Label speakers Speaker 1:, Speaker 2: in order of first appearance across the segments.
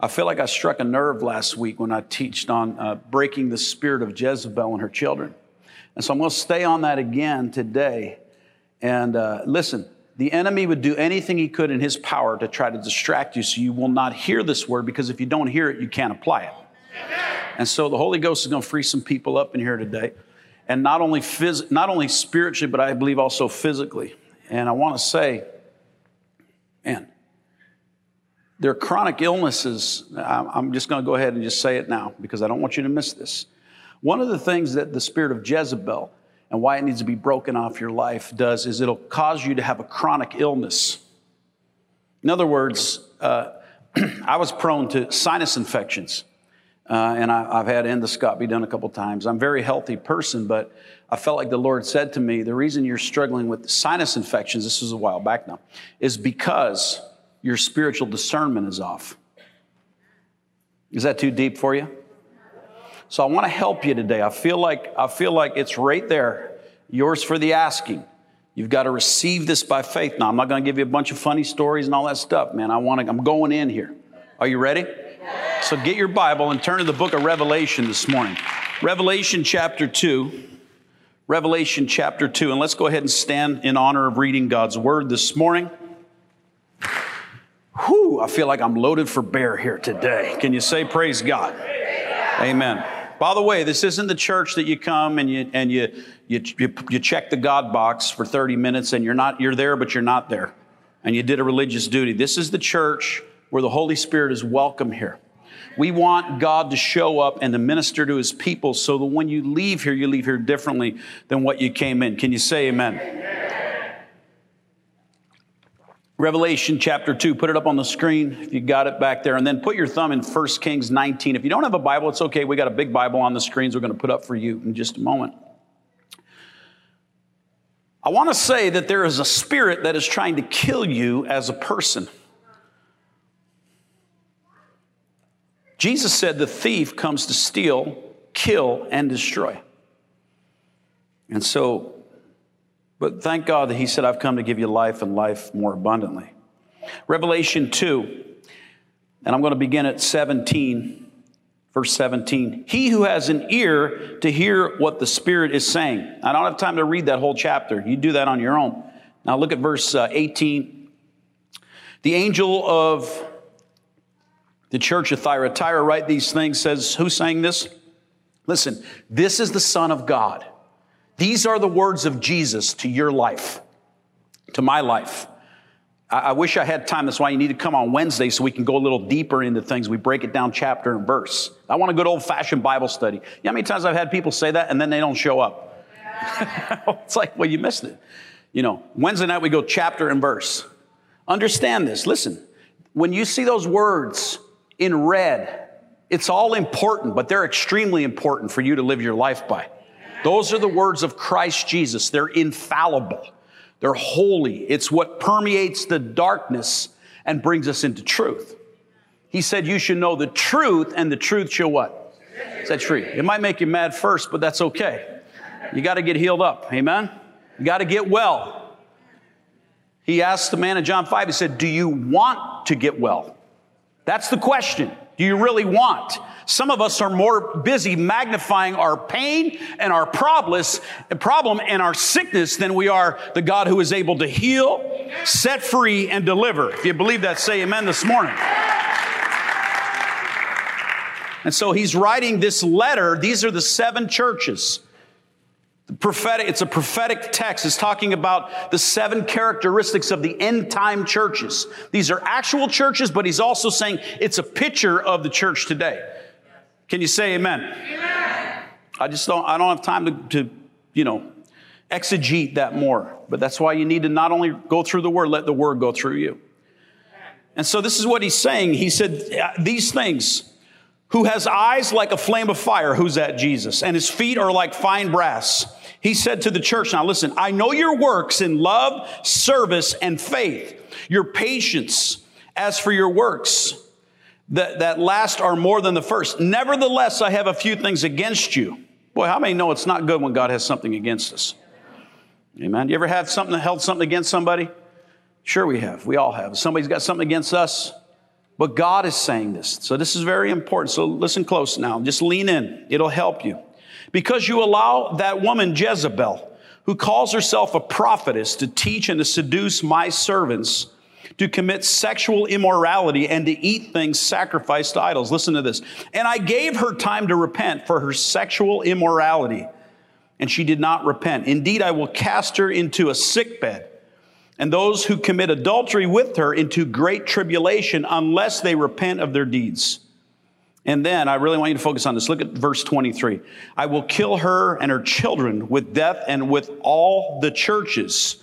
Speaker 1: I feel like I struck a nerve last week when I teached on uh, breaking the spirit of Jezebel and her children. And so I'm going to stay on that again today. And uh, listen, the enemy would do anything he could in his power to try to distract you so you will not hear this word because if you don't hear it, you can't apply it. And so the Holy Ghost is going to free some people up in here today. And not only, phys- not only spiritually, but I believe also physically. And I want to say, man, there are chronic illnesses. I'm just going to go ahead and just say it now because I don't want you to miss this. One of the things that the spirit of Jezebel and why it needs to be broken off your life does is it'll cause you to have a chronic illness. In other words, uh, I was prone to sinus infections. Uh, and I, have had endoscopy done a couple times. I'm a very healthy person, but I felt like the Lord said to me, the reason you're struggling with sinus infections, this was a while back now, is because your spiritual discernment is off. Is that too deep for you? So I want to help you today. I feel like I feel like it's right there, yours for the asking. You've got to receive this by faith. Now I'm not going to give you a bunch of funny stories and all that stuff, man. I want to. I'm going in here. Are you ready? So get your Bible and turn to the book of Revelation this morning. Revelation chapter two. Revelation chapter 2. And let's go ahead and stand in honor of reading God's word this morning. Whew, I feel like I'm loaded for bear here today. Can you say praise God? Amen. By the way, this isn't the church that you come and you and you you, you, you check the God box for 30 minutes and you're not you're there but you're not there. And you did a religious duty. This is the church where the Holy Spirit is welcome here. We want God to show up and to minister to his people so that when you leave here, you leave here differently than what you came in. Can you say amen? amen. Revelation chapter 2, put it up on the screen if you got it back there, and then put your thumb in 1 Kings 19. If you don't have a Bible, it's okay. We got a big Bible on the screens we're going to put up for you in just a moment. I want to say that there is a spirit that is trying to kill you as a person. Jesus said the thief comes to steal, kill, and destroy. And so but thank God that He said, I've come to give you life and life more abundantly. Revelation 2, and I'm going to begin at 17, verse 17. He who has an ear to hear what the Spirit is saying. I don't have time to read that whole chapter. You do that on your own. Now look at verse uh, 18. The angel of the church of Thyatira write these things, says, Who's saying this? Listen, this is the Son of God these are the words of Jesus to your life, to my life. I, I wish I had time. That's why you need to come on Wednesday so we can go a little deeper into things. We break it down chapter and verse. I want a good old fashioned Bible study. You know how many times I've had people say that and then they don't show up? it's like, well, you missed it. You know, Wednesday night we go chapter and verse. Understand this. Listen, when you see those words in red, it's all important, but they're extremely important for you to live your life by. Those are the words of Christ Jesus. They're infallible. They're holy. It's what permeates the darkness and brings us into truth. He said, You should know the truth, and the truth shall what? Set free. It might make you mad first, but that's okay. You got to get healed up. Amen? You got to get well. He asked the man in John 5, he said, Do you want to get well? That's the question. Do you really want? Some of us are more busy magnifying our pain and our problem and our sickness than we are the God who is able to heal, set free, and deliver. If you believe that, say amen this morning. And so he's writing this letter. These are the seven churches. The prophetic, it's a prophetic text. It's talking about the seven characteristics of the end time churches. These are actual churches, but he's also saying it's a picture of the church today. Can you say amen? amen? I just don't, I don't have time to, to, you know, exegete that more. But that's why you need to not only go through the word, let the word go through you. And so this is what he's saying. He said, uh, these things, who has eyes like a flame of fire, who's that? Jesus. And his feet are like fine brass. He said to the church, now listen, I know your works in love, service, and faith, your patience. As for your works, that, that last are more than the first. Nevertheless, I have a few things against you. Boy, how many know it's not good when God has something against us? Amen. You ever had something held something against somebody? Sure, we have. We all have. Somebody's got something against us. But God is saying this. So this is very important. So listen close now. Just lean in. It'll help you. Because you allow that woman Jezebel, who calls herself a prophetess, to teach and to seduce my servants to commit sexual immorality and to eat things sacrificed to idols. Listen to this. And I gave her time to repent for her sexual immorality, and she did not repent. Indeed, I will cast her into a sick bed and those who commit adultery with her into great tribulation unless they repent of their deeds. And then I really want you to focus on this. Look at verse 23. I will kill her and her children with death and with all the churches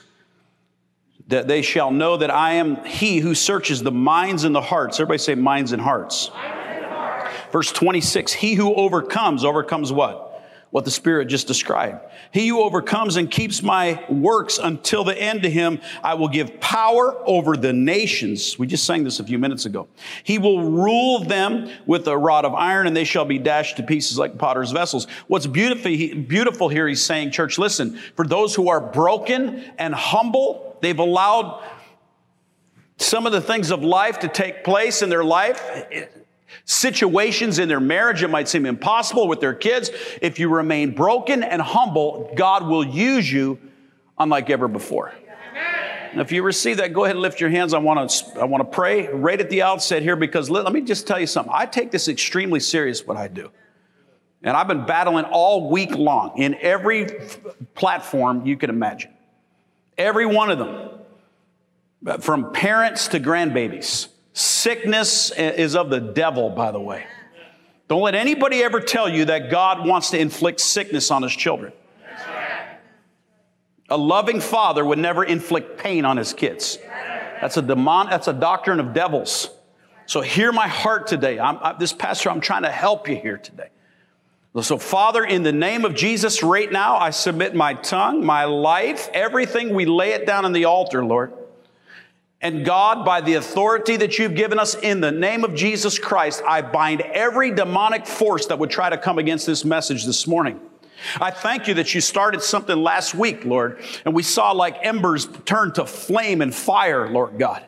Speaker 1: that they shall know that I am he who searches the minds and the hearts. Everybody say minds and hearts. Verse 26 He who overcomes, overcomes what? what the Spirit just described. He who overcomes and keeps my works until the end to him, I will give power over the nations. We just sang this a few minutes ago. He will rule them with a rod of iron and they shall be dashed to pieces like potter's vessels. What's beautiful, beautiful here, he's saying, church, listen, for those who are broken and humble, they've allowed some of the things of life to take place in their life situations in their marriage it might seem impossible with their kids. If you remain broken and humble, God will use you unlike ever before. And if you receive that, go ahead and lift your hands. I want to, I want to pray right at the outset here because let, let me just tell you something. I take this extremely serious, what I do. And I've been battling all week long in every platform you can imagine. Every one of them, from parents to grandbabies. Sickness is of the devil, by the way. Don't let anybody ever tell you that God wants to inflict sickness on his children. A loving father would never inflict pain on his kids. That's a demon, that's a doctrine of devils. So hear my heart today. I'm, I, this pastor, I'm trying to help you here today. So, Father, in the name of Jesus, right now, I submit my tongue, my life, everything. We lay it down on the altar, Lord. And God, by the authority that you've given us in the name of Jesus Christ, I bind every demonic force that would try to come against this message this morning. I thank you that you started something last week, Lord, and we saw like embers turn to flame and fire, Lord God.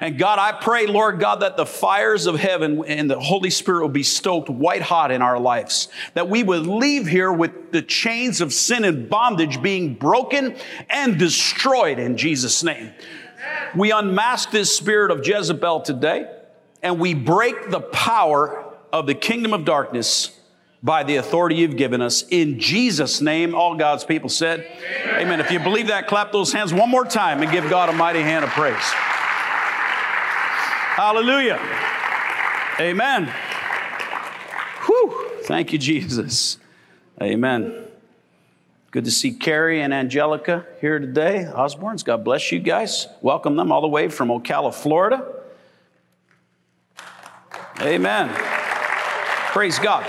Speaker 1: And God, I pray, Lord God, that the fires of heaven and the Holy Spirit will be stoked white hot in our lives. That we would leave here with the chains of sin and bondage being broken and destroyed in Jesus' name. We unmask this spirit of Jezebel today and we break the power of the kingdom of darkness by the authority you've given us. In Jesus' name, all God's people said, Amen. Amen. If you believe that, clap those hands one more time and give God a mighty hand of praise. Hallelujah. Amen. Whew. Thank you, Jesus. Amen. Good to see Carrie and Angelica here today. Osborne's, God bless you guys. Welcome them all the way from Ocala, Florida. Amen. Praise God.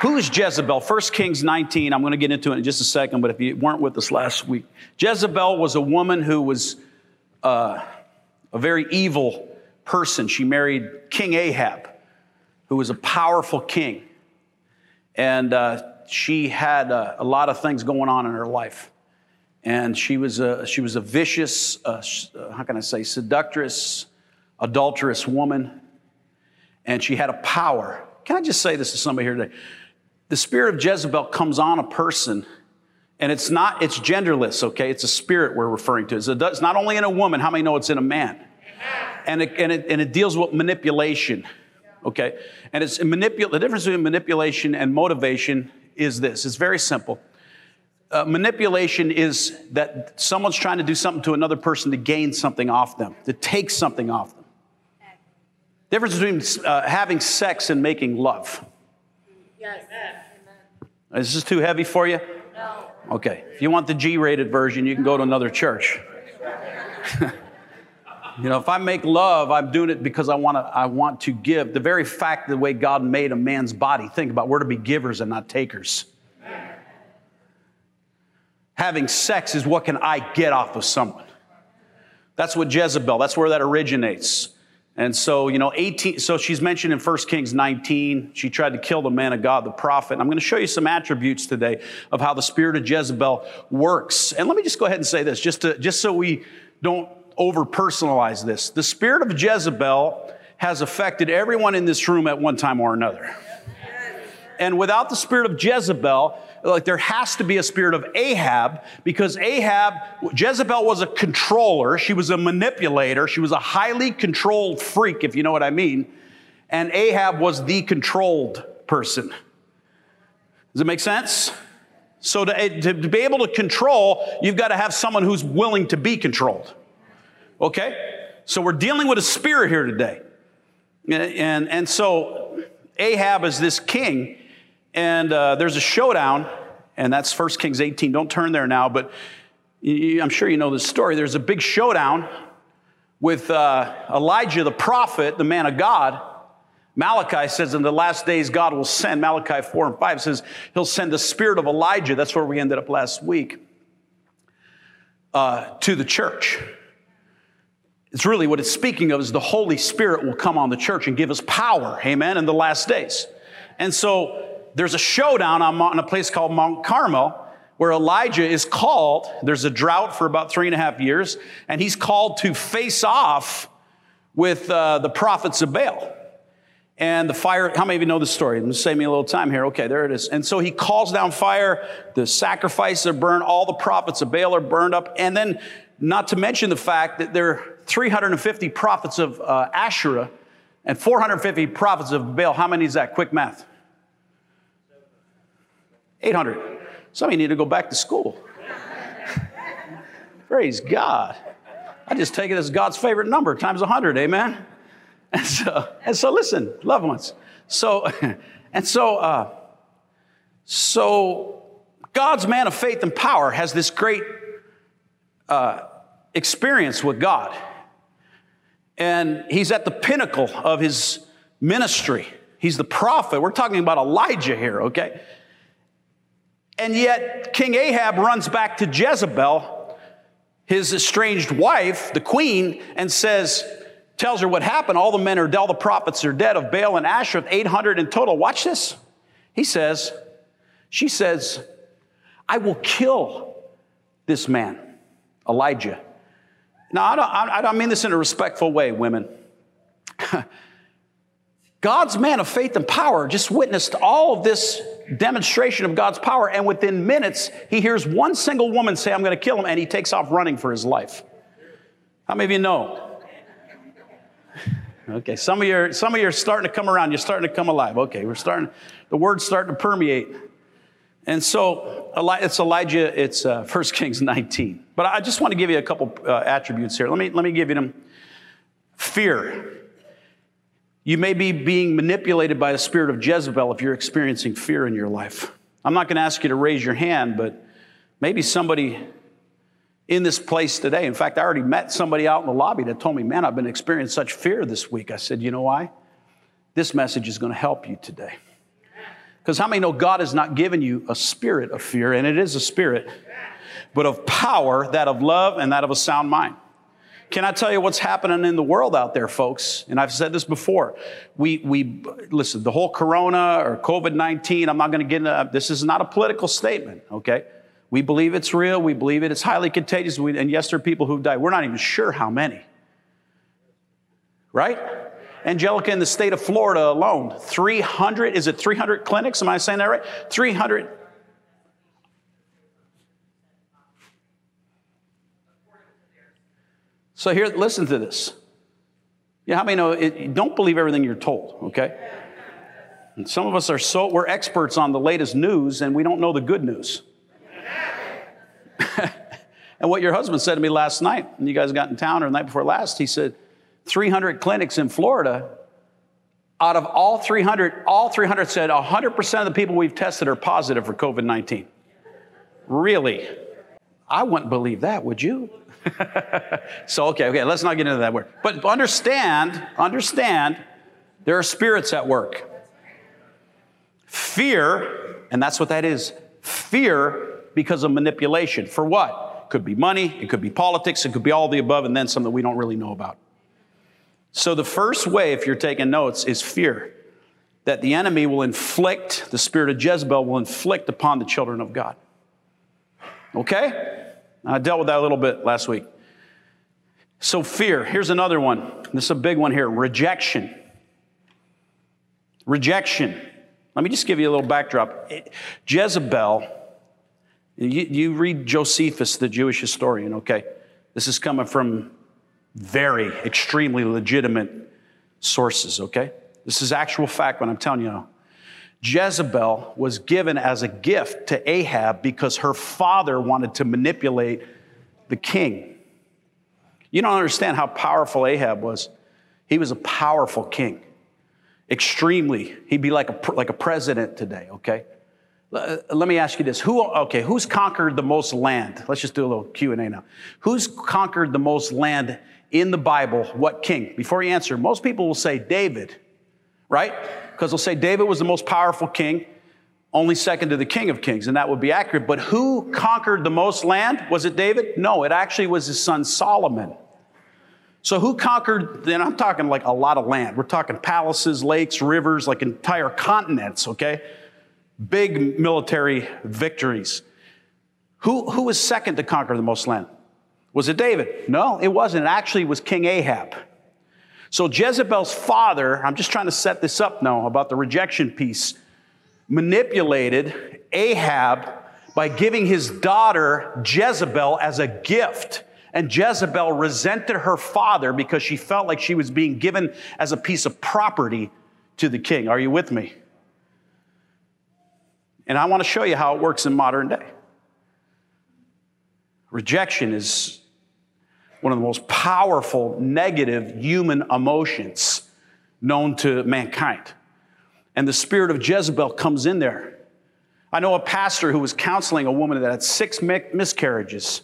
Speaker 1: Who is Jezebel? 1 Kings 19. I'm going to get into it in just a second, but if you weren't with us last week, Jezebel was a woman who was uh, a very evil person. She married King Ahab, who was a powerful king. And uh, she had a, a, lot of things going on in her life. And she was a, she was a vicious, uh, how can I say, seductress, adulterous woman. And she had a power. Can I just say this to somebody here today? The spirit of Jezebel comes on a person and it's not, it's genderless, okay? It's a spirit we're referring to. It's, a, it's not only in a woman, how many know it's in a man? And it, and it, and it deals with manipulation, okay? And it's manipul- the difference between manipulation and motivation is this it's very simple. Uh, manipulation is that someone's trying to do something to another person to gain something off them, to take something off them. Difference between uh, having sex and making love. Yes. Is this too heavy for you? No. Okay. If you want the G rated version, you can go to another church. You know, if I make love, I'm doing it because I want to, I want to give. The very fact the way God made a man's body, think about we're to be givers and not takers. Having sex is what can I get off of someone. That's what Jezebel, that's where that originates. And so, you know, 18, so she's mentioned in 1 Kings 19, she tried to kill the man of God, the prophet. I'm going to show you some attributes today of how the spirit of Jezebel works. And let me just go ahead and say this, just to, just so we don't over personalize this. The spirit of Jezebel has affected everyone in this room at one time or another. And without the spirit of Jezebel, like there has to be a spirit of Ahab because Ahab, Jezebel was a controller. She was a manipulator. She was a highly controlled freak, if you know what I mean. And Ahab was the controlled person. Does it make sense? So to, to, to be able to control, you've got to have someone who's willing to be controlled. Okay? So we're dealing with a spirit here today. And, and so Ahab is this king, and uh, there's a showdown, and that's 1 Kings 18. Don't turn there now, but I'm sure you know this story. There's a big showdown with uh, Elijah, the prophet, the man of God. Malachi says in the last days God will send, Malachi 4 and 5 says he'll send the spirit of Elijah, that's where we ended up last week, uh, to the church. It's really what it's speaking of is the Holy Spirit will come on the church and give us power, amen, in the last days. And so there's a showdown on, a place called Mount Carmel where Elijah is called. There's a drought for about three and a half years, and he's called to face off with uh, the prophets of Baal. And the fire, how many of you know the story? I'm save me a little time here. Okay, there it is. And so he calls down fire, the sacrifices are burned, all the prophets of Baal are burned up, and then not to mention the fact that there are 350 prophets of uh, Asherah and 450 prophets of Baal. How many is that? Quick math. 800. Some of you need to go back to school. Praise God. I just take it as God's favorite number times 100. Amen. And so, and so listen, loved ones. So, and so, uh, so God's man of faith and power has this great uh, experience with God. And he's at the pinnacle of his ministry. He's the prophet. We're talking about Elijah here, okay? And yet, King Ahab runs back to Jezebel, his estranged wife, the queen, and says, tells her what happened. All the men are dead, all the prophets are dead of Baal and Asherah, 800 in total. Watch this. He says, she says, I will kill this man, Elijah. Now, I don't, I don't mean this in a respectful way, women. God's man of faith and power just witnessed all of this demonstration of God's power, and within minutes, he hears one single woman say, I'm going to kill him, and he takes off running for his life. How many of you know? Okay, some of you are, some of you are starting to come around. You're starting to come alive. Okay, we're starting, the word's starting to permeate. And so it's Elijah, it's uh, 1 Kings 19. But I just want to give you a couple uh, attributes here. Let me, let me give you them. Fear. You may be being manipulated by the spirit of Jezebel if you're experiencing fear in your life. I'm not going to ask you to raise your hand, but maybe somebody in this place today. In fact, I already met somebody out in the lobby that told me, Man, I've been experiencing such fear this week. I said, You know why? This message is going to help you today. Because how many know God has not given you a spirit of fear, and it is a spirit, but of power, that of love, and that of a sound mind. Can I tell you what's happening in the world out there, folks? And I've said this before. We, we listen, the whole corona or COVID 19, I'm not going to get into this, is not a political statement, okay? We believe it's real. We believe it. It's highly contagious. We, and yes, there are people who've died. We're not even sure how many. Right? Angelica, in the state of Florida alone, 300, is it 300 clinics? Am I saying that right? 300. So here, listen to this. Yeah, how many know it, don't believe everything you're told, okay? And some of us are so, we're experts on the latest news and we don't know the good news. and what your husband said to me last night, when you guys got in town or the night before last, he said, 300 clinics in Florida, out of all 300, all 300 said 100% of the people we've tested are positive for COVID 19. Really? I wouldn't believe that, would you? so, okay, okay, let's not get into that word. But understand, understand, there are spirits at work. Fear, and that's what that is fear because of manipulation. For what? Could be money, it could be politics, it could be all the above, and then some that we don't really know about. So, the first way, if you're taking notes, is fear. That the enemy will inflict, the spirit of Jezebel will inflict upon the children of God. Okay? I dealt with that a little bit last week. So, fear. Here's another one. This is a big one here rejection. Rejection. Let me just give you a little backdrop. Jezebel, you, you read Josephus, the Jewish historian, okay? This is coming from very, extremely legitimate sources, okay? This is actual fact what I'm telling you. Jezebel was given as a gift to Ahab because her father wanted to manipulate the king. You don't understand how powerful Ahab was. He was a powerful king, extremely. He'd be like a, like a president today, okay? Uh, let me ask you this. Who, okay, who's conquered the most land? Let's just do a little Q&A now. Who's conquered the most land in the Bible? What king? Before you answer, most people will say David, right? Because they'll say David was the most powerful king only second to the King of Kings, and that would be accurate. But who conquered the most land? Was it David? No, it actually was his son Solomon. So who conquered, then I'm talking like a lot of land. We're talking palaces, lakes, rivers, like entire continents, okay? Big military victories. Who, who was second to conquer the most land? Was it David? No, it wasn't. It actually was King Ahab. So Jezebel's father, I'm just trying to set this up now about the rejection piece manipulated Ahab by giving his daughter Jezebel as a gift. And Jezebel resented her father because she felt like she was being given as a piece of property to the king. Are you with me? And I want to show you how it works in modern day. Rejection is one of the most powerful negative human emotions known to mankind and the spirit of Jezebel comes in there. I know a pastor who was counseling a woman that had six miscarriages,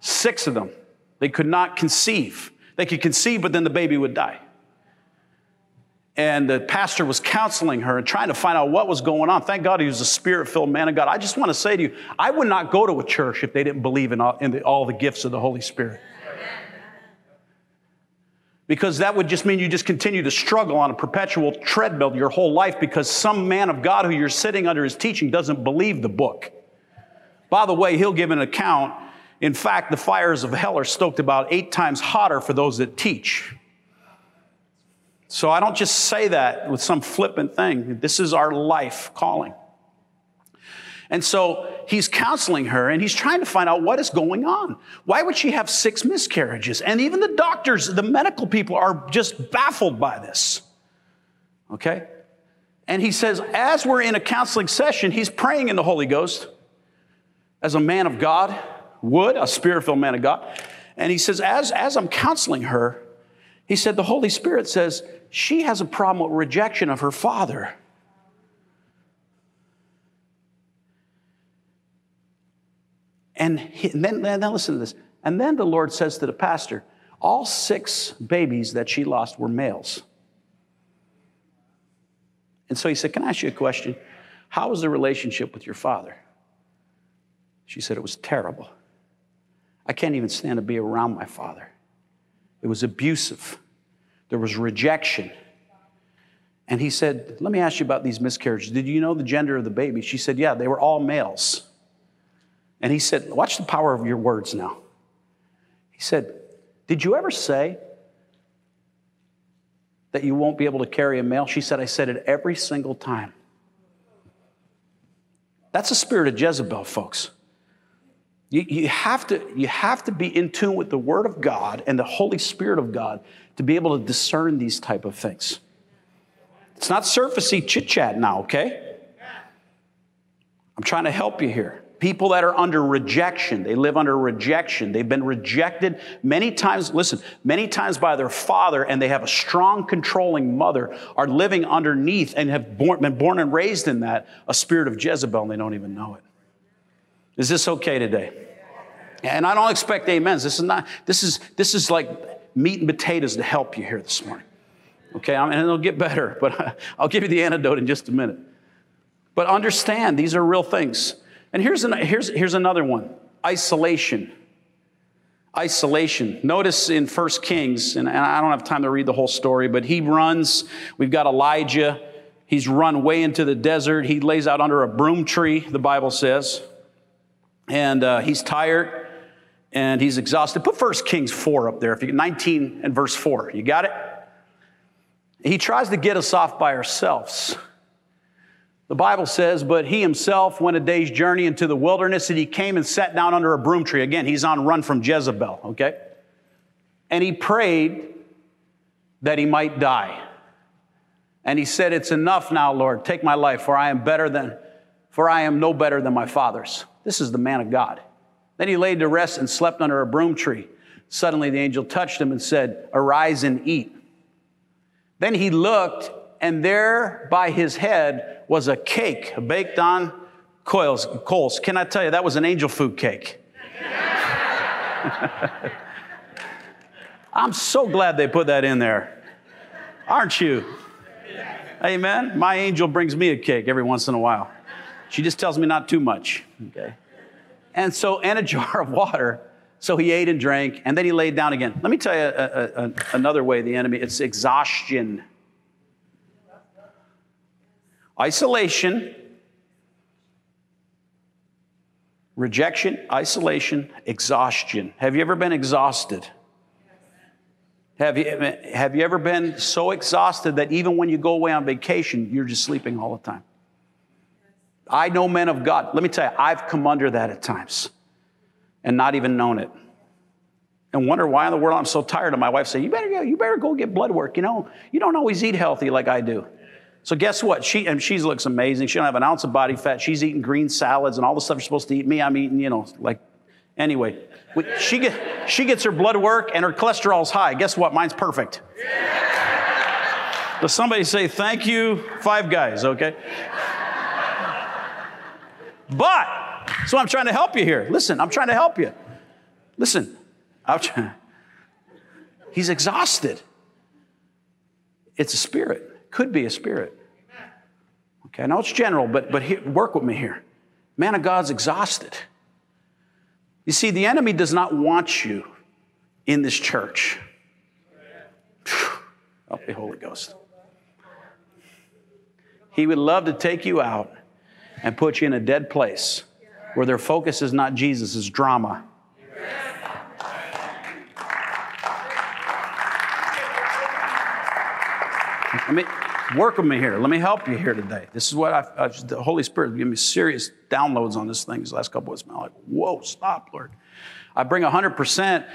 Speaker 1: six of them. They could not conceive. They could conceive, but then the baby would die. And the pastor was counseling her and trying to find out what was going on. Thank God he was a spirit filled man of God. I just want to say to you, I would not go to a church if they didn't believe in all, in the, all the gifts of the Holy Spirit because that would just mean you just continue to struggle on a perpetual treadmill your whole life because some man of God who you're sitting under his teaching doesn't believe the book. By the way, he'll give an account. In fact, the fires of hell are stoked about eight times hotter for those that teach. So I don't just say that with some flippant thing. This is our life calling. And so he's counseling her and he's trying to find out what is going on. Why would she have six miscarriages? And even the doctors, the medical people are just baffled by this. Okay? And he says, as we're in a counseling session, he's praying in the Holy Ghost as a man of God would, a spirit filled man of God. And he says, as, as I'm counseling her, he said, the Holy Spirit says, she has a problem with rejection of her father. And, he, and then, then listen to this. And then the Lord says to the pastor, all six babies that she lost were males. And so he said, Can I ask you a question? How was the relationship with your father? She said, It was terrible. I can't even stand to be around my father. It was abusive, there was rejection. And he said, Let me ask you about these miscarriages. Did you know the gender of the baby? She said, Yeah, they were all males. And he said, Watch the power of your words now. He said, Did you ever say that you won't be able to carry a male? She said, I said it every single time. That's the spirit of Jezebel, folks. You, you, have to, you have to be in tune with the Word of God and the Holy Spirit of God to be able to discern these type of things. It's not surfacey chit chat now, okay? I'm trying to help you here. People that are under rejection, they live under rejection. They've been rejected many times, listen, many times by their father, and they have a strong, controlling mother, are living underneath and have born, been born and raised in that, a spirit of Jezebel, and they don't even know it. Is this okay today? And I don't expect amens. This is not, this is, this is like meat and potatoes to help you here this morning. Okay, and it'll get better, but I'll give you the antidote in just a minute. But understand, these are real things. And here's, an, here's, here's another one isolation. Isolation. Notice in First Kings, and I don't have time to read the whole story, but he runs. We've got Elijah. He's run way into the desert. He lays out under a broom tree, the Bible says. And uh, he's tired. and he's exhausted. Put 1 Kings 4 up there, if you 19 and verse 4. You got it? He tries to get us off by ourselves. The Bible says, but he himself went a day's journey into the wilderness and he came and sat down under a broom tree. Again, he's on run from Jezebel, okay? And he prayed that he might die. And he said, It's enough now, Lord. Take my life, for I am better than, for I am no better than my fathers. This is the man of God. Then he laid to rest and slept under a broom tree. Suddenly the angel touched him and said, Arise and eat. Then he looked, and there by his head was a cake baked on coils, coals. Can I tell you, that was an angel food cake. I'm so glad they put that in there. Aren't you? Amen. My angel brings me a cake every once in a while. She just tells me not too much. Okay. And so, and a jar of water. So he ate and drank, and then he laid down again. Let me tell you a, a, a, another way the enemy it's exhaustion, isolation, rejection, isolation, exhaustion. Have you ever been exhausted? Have you, have you ever been so exhausted that even when you go away on vacation, you're just sleeping all the time? I know men of God. Let me tell you, I've come under that at times and not even known it. And wonder why in the world I'm so tired. And my wife say, "You better go. You better go get blood work. You know, you don't always eat healthy like I do." So guess what? She and she looks amazing. She don't have an ounce of body fat. She's eating green salads and all the stuff you're supposed to eat. Me, I'm eating, you know, like anyway. She, get, she gets her blood work and her cholesterol's high. Guess what? Mine's perfect. Does somebody say thank you, five guys, okay? But, so I'm trying to help you here. Listen, I'm trying to help you. Listen, I'm trying, he's exhausted. It's a spirit, could be a spirit. Okay, I know it's general, but, but here, work with me here. Man of God's exhausted. You see, the enemy does not want you in this church. Help me, Holy Ghost. He would love to take you out and put you in a dead place where their focus is not Jesus, it's drama. Let me work with me here. Let me help you here today. This is what I've the Holy Spirit gave me serious downloads on this thing these last couple of weeks. I'm like, whoa, stop, Lord. I bring 100%,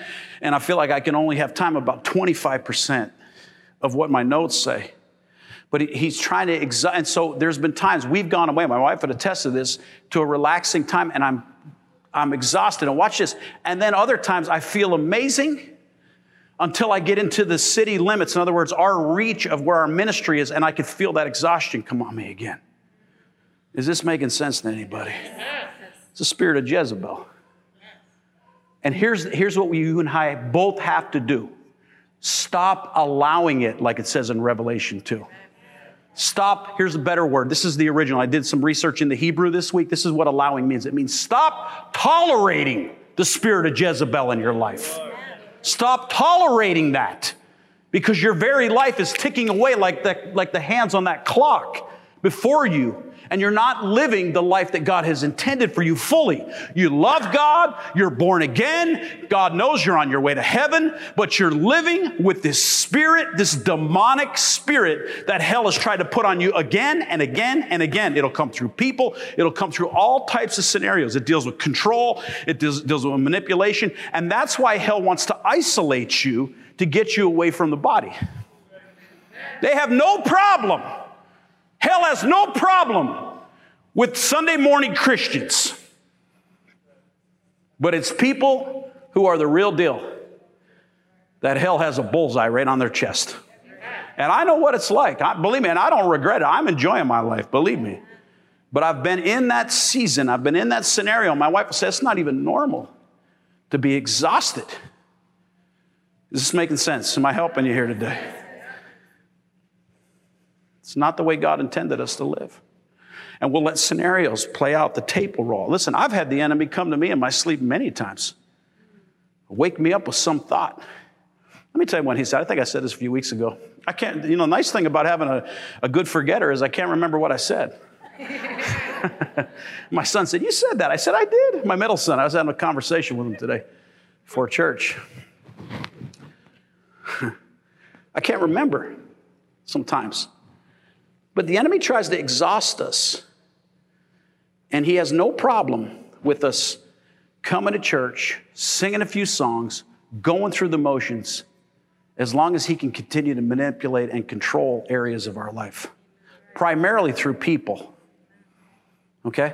Speaker 1: and I feel like I can only have time about 25% of what my notes say. But he's trying to exi- and so there's been times we've gone away. My wife would attest to this to a relaxing time, and I'm I'm exhausted. And watch this. And then other times I feel amazing until I get into the city limits. In other words, our reach of where our ministry is, and I could feel that exhaustion come on me again. Is this making sense to anybody? It's the spirit of Jezebel. And here's, here's what you and I both have to do stop allowing it, like it says in Revelation 2. Stop, here's a better word. This is the original. I did some research in the Hebrew this week. This is what allowing means it means stop tolerating the spirit of Jezebel in your life. Stop tolerating that because your very life is ticking away like the, like the hands on that clock before you and you're not living the life that God has intended for you fully. You love God, you're born again, God knows you're on your way to heaven, but you're living with this spirit, this demonic spirit that hell has tried to put on you again and again and again. It'll come through people, it'll come through all types of scenarios. It deals with control, it deals, deals with manipulation, and that's why hell wants to isolate you to get you away from the body. They have no problem Hell has no problem with Sunday morning Christians, but it's people who are the real deal that hell has a bullseye right on their chest. And I know what it's like. I, believe me, and I don't regret it. I'm enjoying my life, believe me. But I've been in that season, I've been in that scenario. My wife says it's not even normal to be exhausted. Is this making sense? Am I helping you here today? It's not the way God intended us to live. And we'll let scenarios play out, the tape will roll. Listen, I've had the enemy come to me in my sleep many times, wake me up with some thought. Let me tell you what he said. I think I said this a few weeks ago. I can't, you know, the nice thing about having a, a good forgetter is I can't remember what I said. my son said, You said that. I said, I did. My middle son, I was having a conversation with him today. for church. I can't remember sometimes. But the enemy tries to exhaust us, and he has no problem with us coming to church, singing a few songs, going through the motions, as long as he can continue to manipulate and control areas of our life, primarily through people. Okay?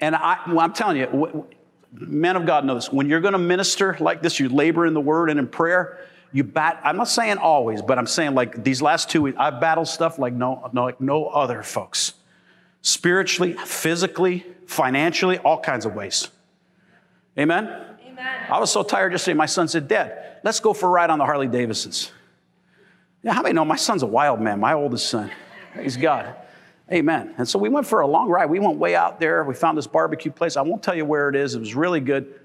Speaker 1: And I, well, I'm telling you, men of God know this. When you're going to minister like this, you labor in the word and in prayer, you bat, I'm not saying always, but I'm saying like these last two weeks, I've battled stuff like no, no, like no other folks. Spiritually, physically, financially, all kinds of ways. Amen? Amen. I was so tired yesterday, my son said, Dad, let's go for a ride on the Harley Davidsons. Yeah, how many know my son's a wild man, my oldest son? Praise God. Amen. And so we went for a long ride. We went way out there. We found this barbecue place. I won't tell you where it is. It was really good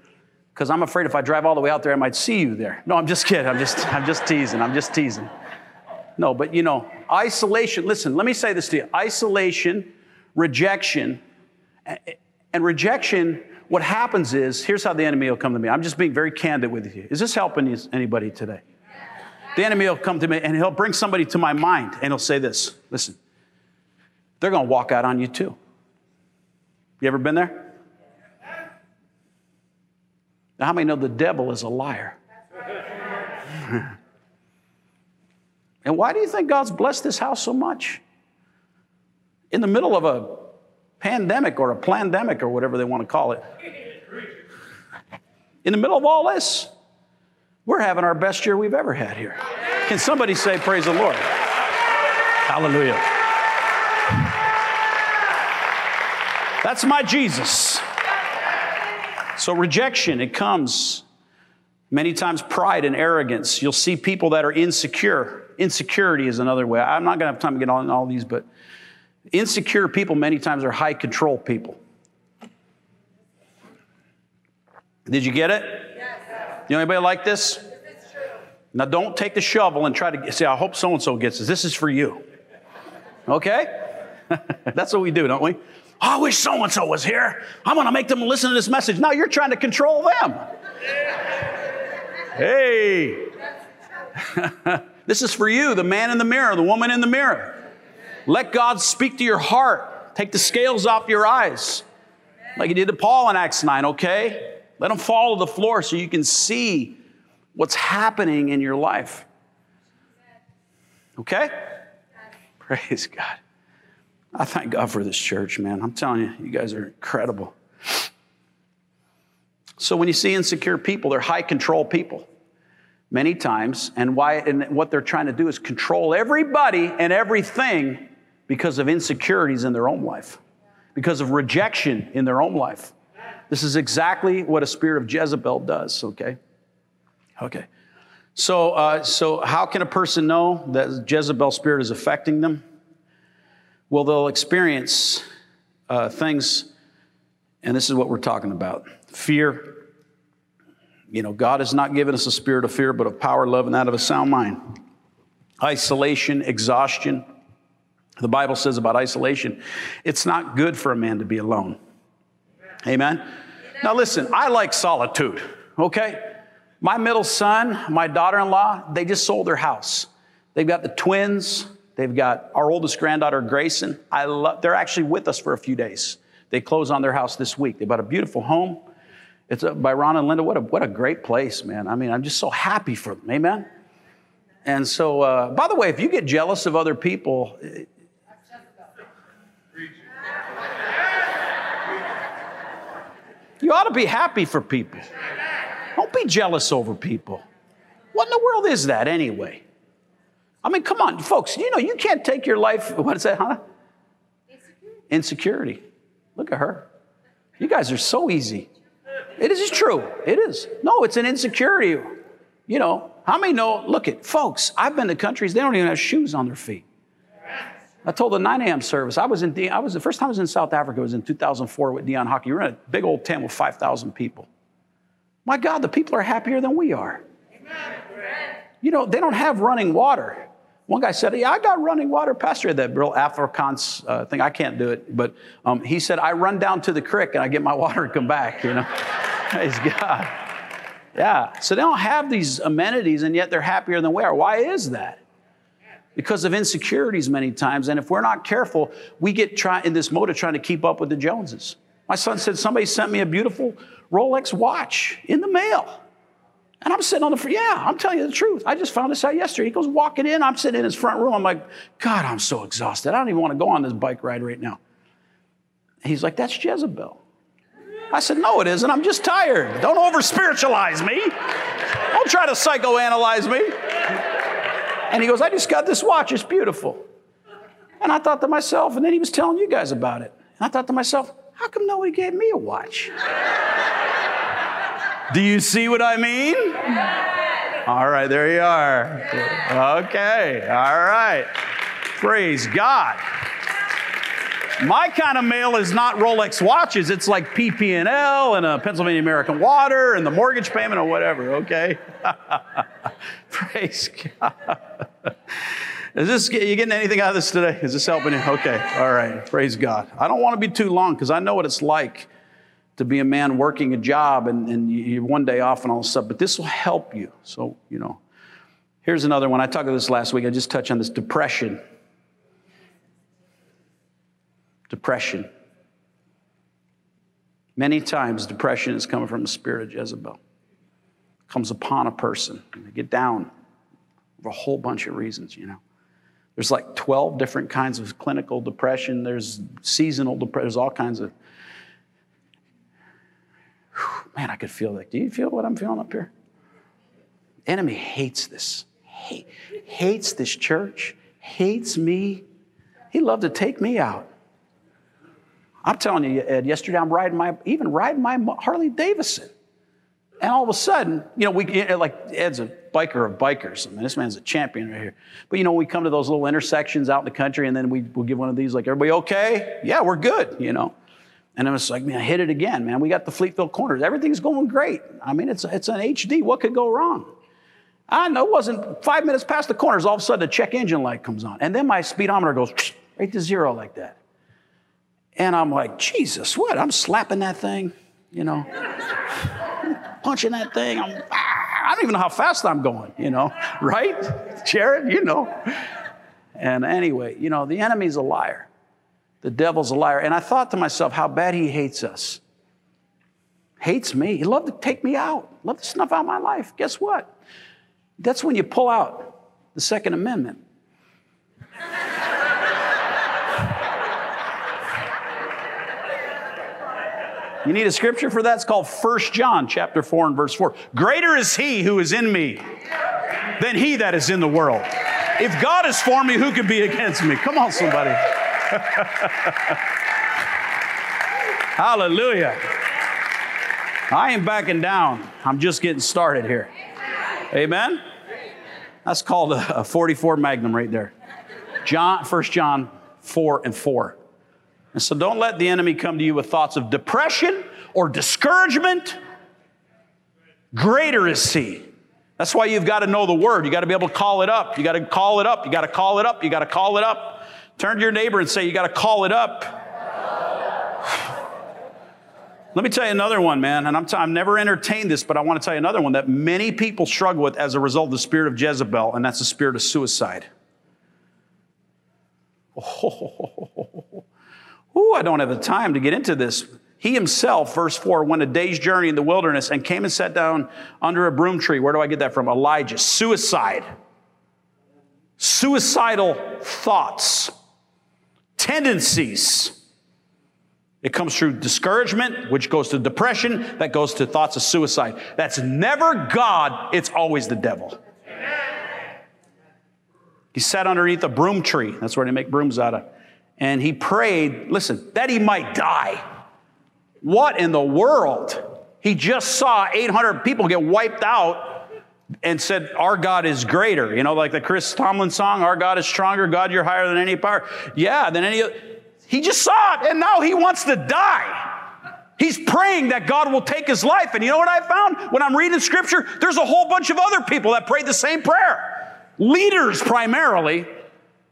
Speaker 1: because I'm afraid if I drive all the way out there, I might see you there. No, I'm just kidding. I'm just, I'm just teasing. I'm just teasing. No, but you know, isolation. Listen, let me say this to you isolation, rejection, and rejection. What happens is, here's how the enemy will come to me. I'm just being very candid with you. Is this helping anybody today? The enemy will come to me and he'll bring somebody to my mind and he'll say this listen, they're going to walk out on you too. You ever been there? Now, how many know the devil is a liar? and why do you think God's blessed this house so much? In the middle of a pandemic or a pandemic or whatever they want to call it. In the middle of all this, we're having our best year we've ever had here. Can somebody say, Praise the Lord? Hallelujah. That's my Jesus. So, rejection, it comes many times pride and arrogance. You'll see people that are insecure. Insecurity is another way. I'm not going to have time to get on all these, but insecure people many times are high control people. Did you get it? Yes. You know anybody like this? Now, don't take the shovel and try to say, I hope so and so gets this. This is for you. Okay? That's what we do, don't we? Oh, I wish so and so was here. I'm going to make them listen to this message. Now you're trying to control them. Hey. this is for you, the man in the mirror, the woman in the mirror. Let God speak to your heart. Take the scales off your eyes, like he did to Paul in Acts 9, okay? Let them fall to the floor so you can see what's happening in your life. Okay? Praise God. I thank God for this church, man. I'm telling you, you guys are incredible. So when you see insecure people, they're high control people many times, and why and what they're trying to do is control everybody and everything because of insecurities in their own life, because of rejection in their own life. This is exactly what a spirit of Jezebel does, okay? Okay. So, uh, so how can a person know that Jezebel spirit is affecting them? Well, they'll experience uh, things, and this is what we're talking about fear. You know, God has not given us a spirit of fear, but of power, love, and that of a sound mind. Isolation, exhaustion. The Bible says about isolation, it's not good for a man to be alone. Amen? Amen. Now, listen, I like solitude, okay? My middle son, my daughter in law, they just sold their house. They've got the twins, They've got our oldest granddaughter, Grayson. I love, they're actually with us for a few days. They close on their house this week. They bought a beautiful home. It's a, by Ron and Linda. What a, what a great place, man. I mean, I'm just so happy for them. Amen? And so, uh, by the way, if you get jealous of other people, you ought to be happy for people. Don't be jealous over people. What in the world is that anyway? I mean, come on, folks, you know, you can't take your life, what is that, huh? Insecurity. Insecurity. Look at her. You guys are so easy. It is true. It is. No, it's an insecurity. You know, how many know? Look at folks. I've been to countries they don't even have shoes on their feet. I told the 9 a.m. service. I was in. I was the first time I was in South Africa was in 2004 with Dion Hockey. We were in a big old tent with 5,000 people. My God, the people are happier than we are. You know, they don't have running water. One guy said, Yeah, I got running water. Pastor had that real Afrikaans uh, thing. I can't do it. But um, he said, I run down to the creek and I get my water and come back, you know. Praise God. Yeah. So they don't have these amenities and yet they're happier than we are. Why is that? Because of insecurities many times. And if we're not careful, we get try, in this mode of trying to keep up with the Joneses. My son said, Somebody sent me a beautiful Rolex watch in the mail. And I'm sitting on the front, yeah, I'm telling you the truth. I just found this out yesterday. He goes walking in, I'm sitting in his front room. I'm like, God, I'm so exhausted. I don't even want to go on this bike ride right now. He's like, That's Jezebel. I said, No, it isn't. I'm just tired. Don't over spiritualize me. Don't try to psychoanalyze me. And he goes, I just got this watch. It's beautiful. And I thought to myself, and then he was telling you guys about it. And I thought to myself, how come nobody gave me a watch? Do you see what I mean? All right, there you are. Okay, all right. Praise God. My kind of mail is not Rolex watches. It's like PP&L and a Pennsylvania American Water and the mortgage payment or whatever, okay? Praise God. Is this, you getting anything out of this today? Is this helping you? Okay, all right. Praise God. I don't want to be too long because I know what it's like to be a man working a job and, and you one day off and all this stuff, but this will help you. So, you know, here's another one. I talked about this last week. I just touched on this depression. Depression. Many times, depression is coming from the spirit of Jezebel. It comes upon a person, and they get down for a whole bunch of reasons, you know. There's like 12 different kinds of clinical depression. There's seasonal depression. There's all kinds of. Man, I could feel that. Do you feel what I'm feeling up here? enemy hates this. Hate, hates this church. Hates me. He loved to take me out. I'm telling you, Ed, yesterday I'm riding my, even riding my Harley Davidson. And all of a sudden, you know, we, like Ed's a biker of bikers. I mean, this man's a champion right here. But you know, we come to those little intersections out in the country and then we, we'll give one of these, like, everybody okay? Yeah, we're good, you know. And I was like, man, I hit it again, man. We got the Fleetville corners. Everything's going great. I mean, it's, it's an HD. What could go wrong? I know it wasn't five minutes past the corners, all of a sudden the check engine light comes on. And then my speedometer goes right to zero like that. And I'm like, Jesus, what? I'm slapping that thing, you know, punching that thing. I'm, ah, I don't even know how fast I'm going, you know, right? Jared, you know. And anyway, you know, the enemy's a liar. The devil's a liar. And I thought to myself, how bad he hates us. Hates me. He loved to take me out, loved to snuff out my life. Guess what? That's when you pull out the Second Amendment. You need a scripture for that? It's called 1 John chapter 4 and verse 4. Greater is he who is in me than he that is in the world. If God is for me, who can be against me? Come on, somebody. Hallelujah. I ain't backing down. I'm just getting started here. Amen. That's called a 44 Magnum right there. John, 1 John 4 and 4. And so don't let the enemy come to you with thoughts of depression or discouragement. Greater is he. That's why you've got to know the word. You got to be able to call it up. You got to call it up. You got to call it up. You got to call it up. Turn to your neighbor and say, You got to call it up. Let me tell you another one, man. And I'm t- I've never entertained this, but I want to tell you another one that many people struggle with as a result of the spirit of Jezebel, and that's the spirit of suicide. Oh, Ooh, I don't have the time to get into this. He himself, verse 4, went a day's journey in the wilderness and came and sat down under a broom tree. Where do I get that from? Elijah. Suicide. Suicidal thoughts, tendencies. It comes through discouragement, which goes to depression, that goes to thoughts of suicide. That's never God, it's always the devil. He sat underneath a broom tree. That's where they make brooms out of and he prayed, listen, that he might die. What in the world? He just saw 800 people get wiped out and said, Our God is greater. You know, like the Chris Tomlin song, Our God is stronger, God, you're higher than any power. Yeah, than any. He just saw it, and now he wants to die. He's praying that God will take his life. And you know what I found? When I'm reading scripture, there's a whole bunch of other people that prayed the same prayer. Leaders, primarily,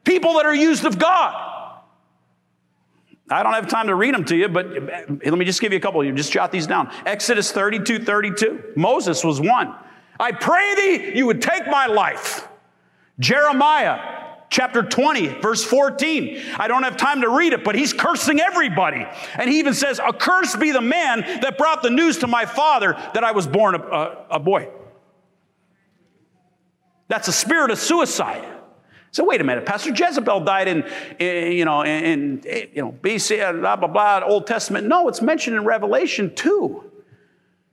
Speaker 1: people that are used of God. I don't have time to read them to you, but eh, let me just give you a couple. You just jot these down. Exodus 32 32. Moses was one. I pray thee, you would take my life. Jeremiah chapter 20, verse 14. I don't have time to read it, but he's cursing everybody. And he even says, Accursed be the man that brought the news to my father that I was born a, a, a boy. That's a spirit of suicide. So wait a minute, Pastor Jezebel died in, in you know, in, in, you know, BC, uh, blah, blah, blah, Old Testament. No, it's mentioned in Revelation 2,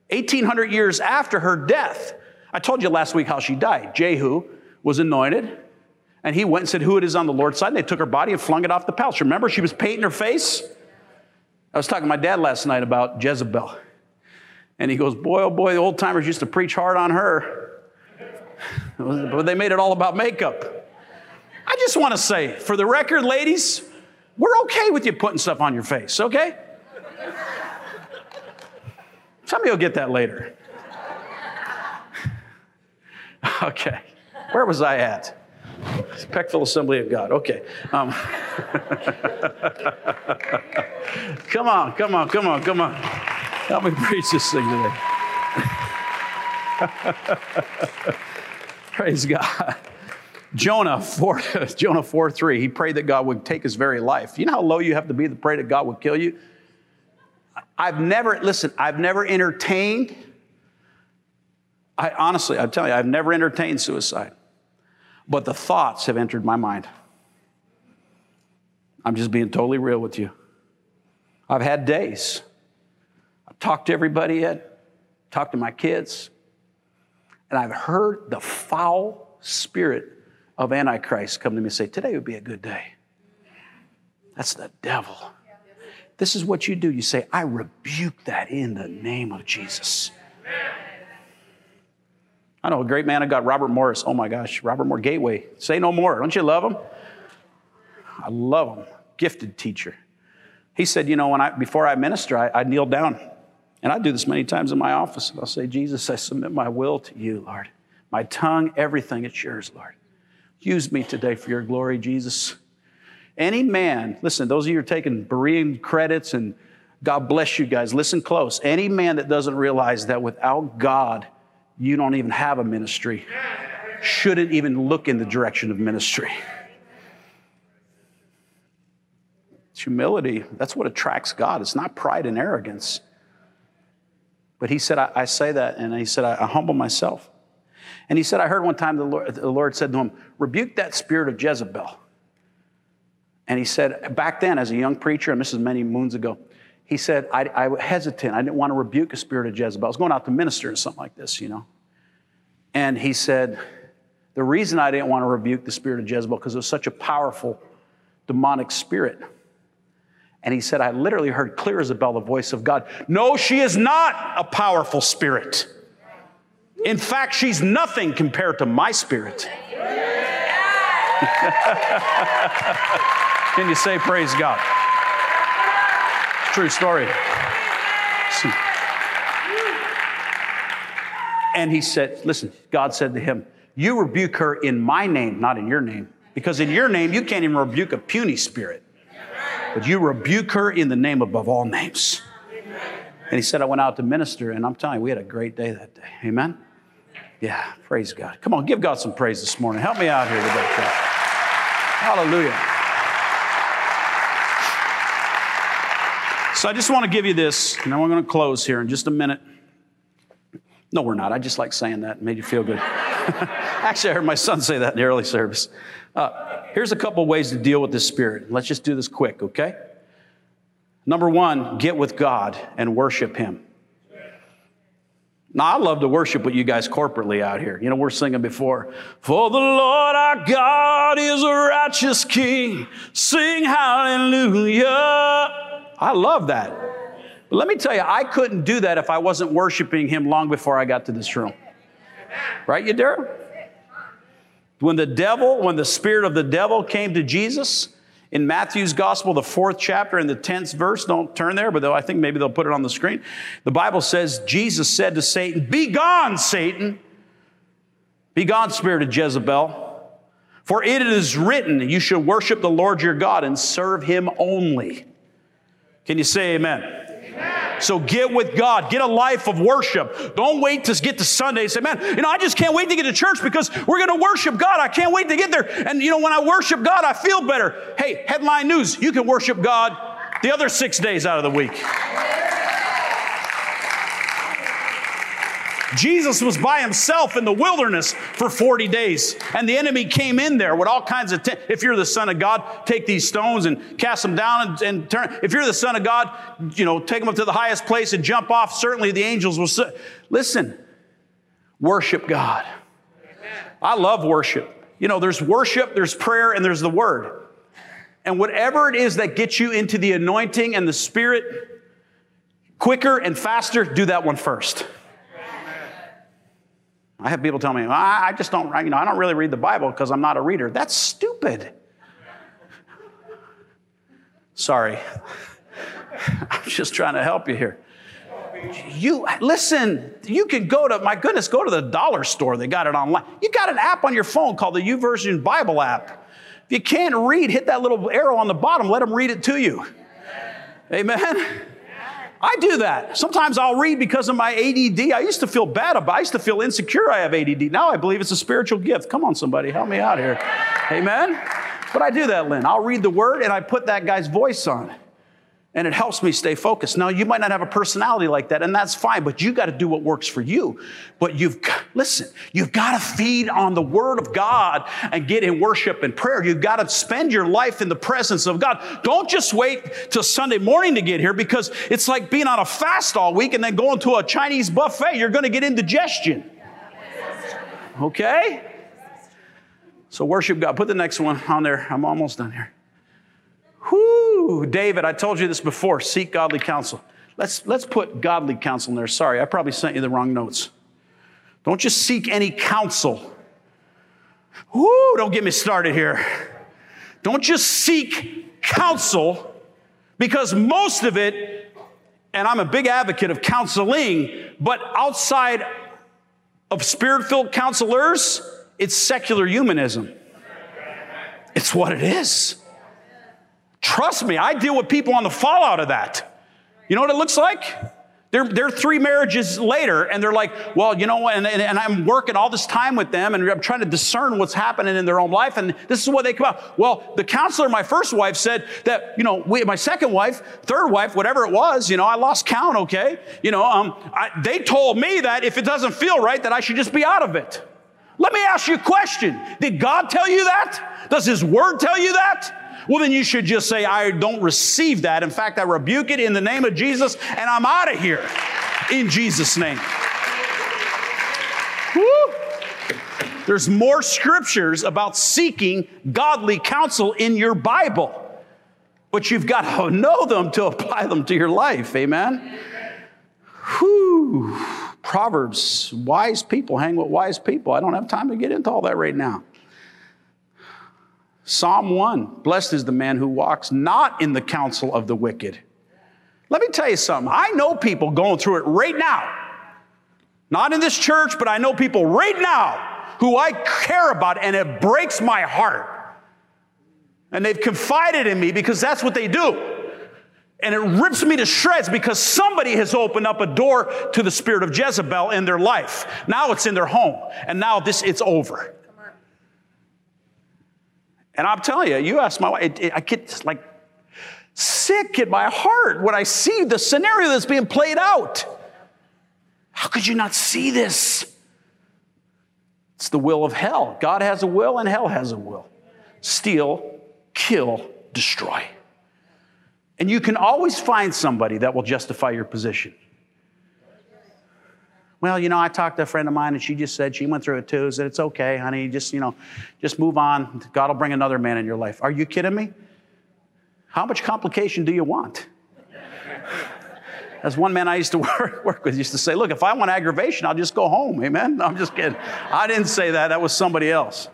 Speaker 1: 1800 years after her death. I told you last week how she died. Jehu was anointed, and he went and said, Who it is on the Lord's side? And they took her body and flung it off the palace. Remember, she was painting her face? I was talking to my dad last night about Jezebel. And he goes, Boy, oh boy, the old timers used to preach hard on her. but they made it all about makeup. I just want to say, for the record, ladies, we're okay with you putting stuff on your face, okay? Some of you will get that later. okay. Where was I at? Peckville Assembly of God. Okay. Um, come on, come on, come on, come on. Help me preach this thing today. Praise God. Jonah 4, Jonah 4 3, he prayed that God would take his very life. You know how low you have to be to pray that God would kill you? I've never, listen, I've never entertained, I honestly, I'm telling you, I've never entertained suicide. But the thoughts have entered my mind. I'm just being totally real with you. I've had days. I've talked to everybody yet, talked to my kids, and I've heard the foul spirit of Antichrist come to me and say, Today would be a good day. That's the devil. This is what you do. You say, I rebuke that in the name of Jesus. I know a great man I got, Robert Morris. Oh my gosh, Robert Moore Gateway. Say no more. Don't you love him? I love him. Gifted teacher. He said, you know, when I before I minister, I, I kneel down. And I do this many times in my office. And I'll say, Jesus, I submit my will to you, Lord. My tongue, everything, it's yours, Lord. Use me today for your glory, Jesus. Any man, listen, those of you who are taking Berean credits and God bless you guys, listen close. Any man that doesn't realize that without God, you don't even have a ministry shouldn't even look in the direction of ministry. It's humility. That's what attracts God. It's not pride and arrogance. But he said, I, I say that, and he said, I, I humble myself. And he said, I heard one time the Lord, the Lord said to him, Rebuke that spirit of Jezebel. And he said, back then, as a young preacher, and this is many moons ago, he said, I, I was hesitant. I didn't want to rebuke a spirit of Jezebel. I was going out to minister or something like this, you know. And he said, The reason I didn't want to rebuke the spirit of Jezebel because it was such a powerful demonic spirit. And he said, I literally heard clear as a bell the voice of God. No, she is not a powerful spirit. In fact, she's nothing compared to my spirit. Can you say praise God? True story. And he said, Listen, God said to him, You rebuke her in my name, not in your name. Because in your name, you can't even rebuke a puny spirit. But you rebuke her in the name above all names. And he said, I went out to minister, and I'm telling you, we had a great day that day. Amen? Yeah, praise God. Come on, give God some praise this morning. Help me out here today. Hallelujah. So I just want to give you this, and then we're going to close here in just a minute. No, we're not. I just like saying that. It made you feel good. Actually, I heard my son say that in the early service. Uh, here's a couple ways to deal with this spirit. Let's just do this quick, okay? Number one, get with God and worship Him. Now, I love to worship with you guys corporately out here. You know, we're singing before, For the Lord our God is a righteous King. Sing hallelujah. I love that. But let me tell you, I couldn't do that if I wasn't worshiping Him long before I got to this room. Right, you, Yadira? When the devil, when the spirit of the devil came to Jesus, in Matthew's gospel, the fourth chapter and the 10th verse, don't turn there, but I think maybe they'll put it on the screen. The Bible says, Jesus said to Satan, Be gone, Satan. Be gone, spirit of Jezebel. For it is written, You should worship the Lord your God and serve him only. Can you say amen? So get with God. Get a life of worship. Don't wait to get to Sunday and say, man, you know, I just can't wait to get to church because we're going to worship God. I can't wait to get there. And, you know, when I worship God, I feel better. Hey, headline news, you can worship God the other six days out of the week. Jesus was by himself in the wilderness for 40 days, and the enemy came in there with all kinds of. T- if you're the Son of God, take these stones and cast them down and, and, turn. If you're the Son of God, you know, take them up to the highest place and jump off. Certainly the angels will. Listen, worship God. I love worship. You know, there's worship, there's prayer, and there's the word. And whatever it is that gets you into the anointing and the spirit quicker and faster, do that one first. I have people tell me, I just don't, you know, I don't really read the Bible because I'm not a reader. That's stupid. Sorry. I'm just trying to help you here. You listen, you can go to, my goodness, go to the dollar store. They got it online. You got an app on your phone called the YouVersion Bible app. If you can't read, hit that little arrow on the bottom, let them read it to you. Amen. I do that. Sometimes I'll read because of my ADD. I used to feel bad about I used to feel insecure I have ADD. Now I believe it's a spiritual gift. Come on, somebody, help me out here. Amen? But I do that, Lynn. I'll read the word and I put that guy's voice on and it helps me stay focused. Now, you might not have a personality like that, and that's fine, but you got to do what works for you. But you've, listen, you've got to feed on the Word of God and get in worship and prayer. You've got to spend your life in the presence of God. Don't just wait till Sunday morning to get here because it's like being on a fast all week and then going to a Chinese buffet. You're going to get indigestion. Okay? So, worship God. Put the next one on there. I'm almost done here. Whoo, David, I told you this before seek godly counsel. Let's, let's put godly counsel in there. Sorry, I probably sent you the wrong notes. Don't just seek any counsel. Whoo, don't get me started here. Don't just seek counsel because most of it, and I'm a big advocate of counseling, but outside of spirit filled counselors, it's secular humanism. It's what it is. Trust me, I deal with people on the fallout of that. You know what it looks like? They're, they're three marriages later, and they're like, well, you know? And, and, and, I'm working all this time with them, and I'm trying to discern what's happening in their own life, and this is what they come out. Well, the counselor, my first wife, said that, you know, we, my second wife, third wife, whatever it was, you know, I lost count, okay? You know, um, I, they told me that if it doesn't feel right, that I should just be out of it. Let me ask you a question. Did God tell you that? Does His Word tell you that? Well, then you should just say, I don't receive that. In fact, I rebuke it in the name of Jesus and I'm out of here in Jesus' name. Woo. There's more scriptures about seeking godly counsel in your Bible, but you've got to know them to apply them to your life. Amen? Whew. Proverbs, wise people hang with wise people. I don't have time to get into all that right now. Psalm 1 Blessed is the man who walks not in the counsel of the wicked. Let me tell you something. I know people going through it right now. Not in this church, but I know people right now who I care about, and it breaks my heart. And they've confided in me because that's what they do. And it rips me to shreds because somebody has opened up a door to the spirit of Jezebel in their life. Now it's in their home, and now this it's over. And I'm telling you, you ask my wife, it, it, I get like sick in my heart when I see the scenario that's being played out. How could you not see this? It's the will of hell. God has a will and hell has a will. Steal, kill, destroy. And you can always find somebody that will justify your position. Well, you know, I talked to a friend of mine and she just said she went through it too. Said it's okay, honey. Just, you know, just move on. God will bring another man in your life. Are you kidding me? How much complication do you want? As one man I used to work, work with used to say, look, if I want aggravation, I'll just go home. Amen? No, I'm just kidding. I didn't say that. That was somebody else.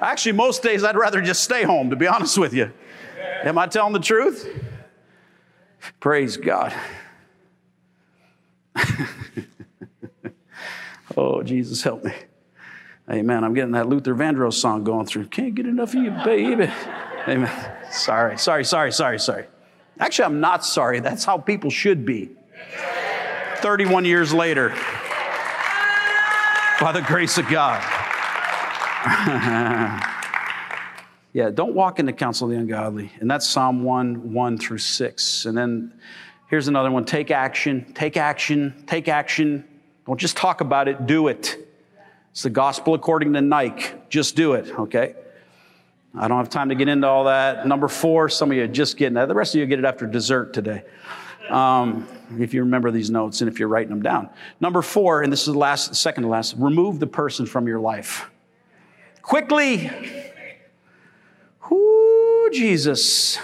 Speaker 1: Actually, most days I'd rather just stay home, to be honest with you. Am I telling the truth? Praise God. Oh, Jesus, help me. Amen. I'm getting that Luther Vandross song going through. Can't get enough of you, baby. Amen. Sorry, sorry, sorry, sorry, sorry. Actually, I'm not sorry. That's how people should be. 31 years later, by the grace of God. yeah, don't walk in the counsel of the ungodly. And that's Psalm 1 1 through 6. And then here's another one take action, take action, take action. Don't just talk about it, do it. It's the gospel according to Nike. Just do it, okay? I don't have time to get into all that. Number four, some of you are just getting that. The rest of you get it after dessert today. Um, if you remember these notes and if you're writing them down. Number four, and this is the last, second to last, remove the person from your life. Quickly. Whoo, Jesus.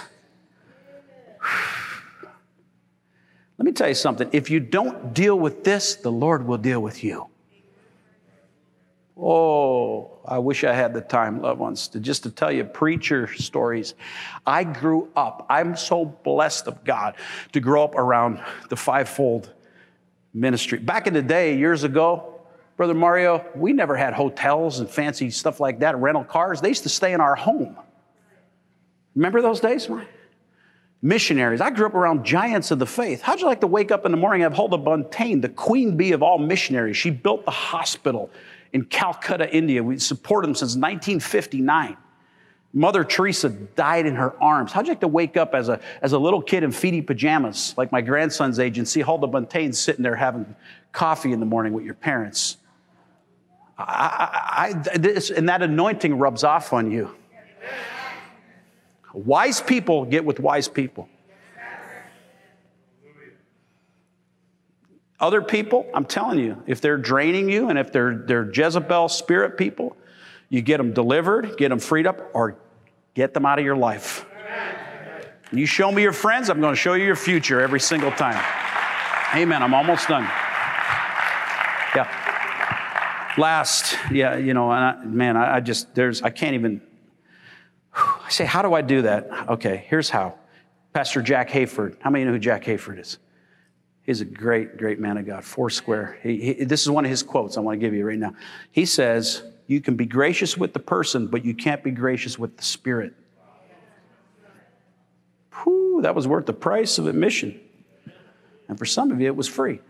Speaker 1: Let me tell you something. If you don't deal with this, the Lord will deal with you. Oh, I wish I had the time, loved ones, to just to tell you preacher stories. I grew up, I'm so blessed of God to grow up around the fivefold ministry. Back in the day, years ago, Brother Mario, we never had hotels and fancy stuff like that, rental cars. They used to stay in our home. Remember those days? Missionaries. I grew up around giants of the faith. How'd you like to wake up in the morning and have Huldah Buntain, the queen bee of all missionaries? She built the hospital in Calcutta, India. We supported them since 1959. Mother Teresa died in her arms. How'd you like to wake up as a, as a little kid in feety pajamas, like my grandson's age, and see Huldah Buntain sitting there having coffee in the morning with your parents? I, I, this, and that anointing rubs off on you. Wise people get with wise people. Other people, I'm telling you, if they're draining you and if they're, they're Jezebel spirit people, you get them delivered, get them freed up, or get them out of your life. You show me your friends, I'm going to show you your future every single time. Amen. I'm almost done. Yeah. Last, yeah, you know, and I, man, I, I just, there's, I can't even, I say, how do I do that? Okay, here's how. Pastor Jack Hayford. How many know who Jack Hayford is? He's a great, great man of God, Foursquare. He, he, this is one of his quotes I want to give you right now. He says, You can be gracious with the person, but you can't be gracious with the spirit. Whew, that was worth the price of admission. And for some of you, it was free.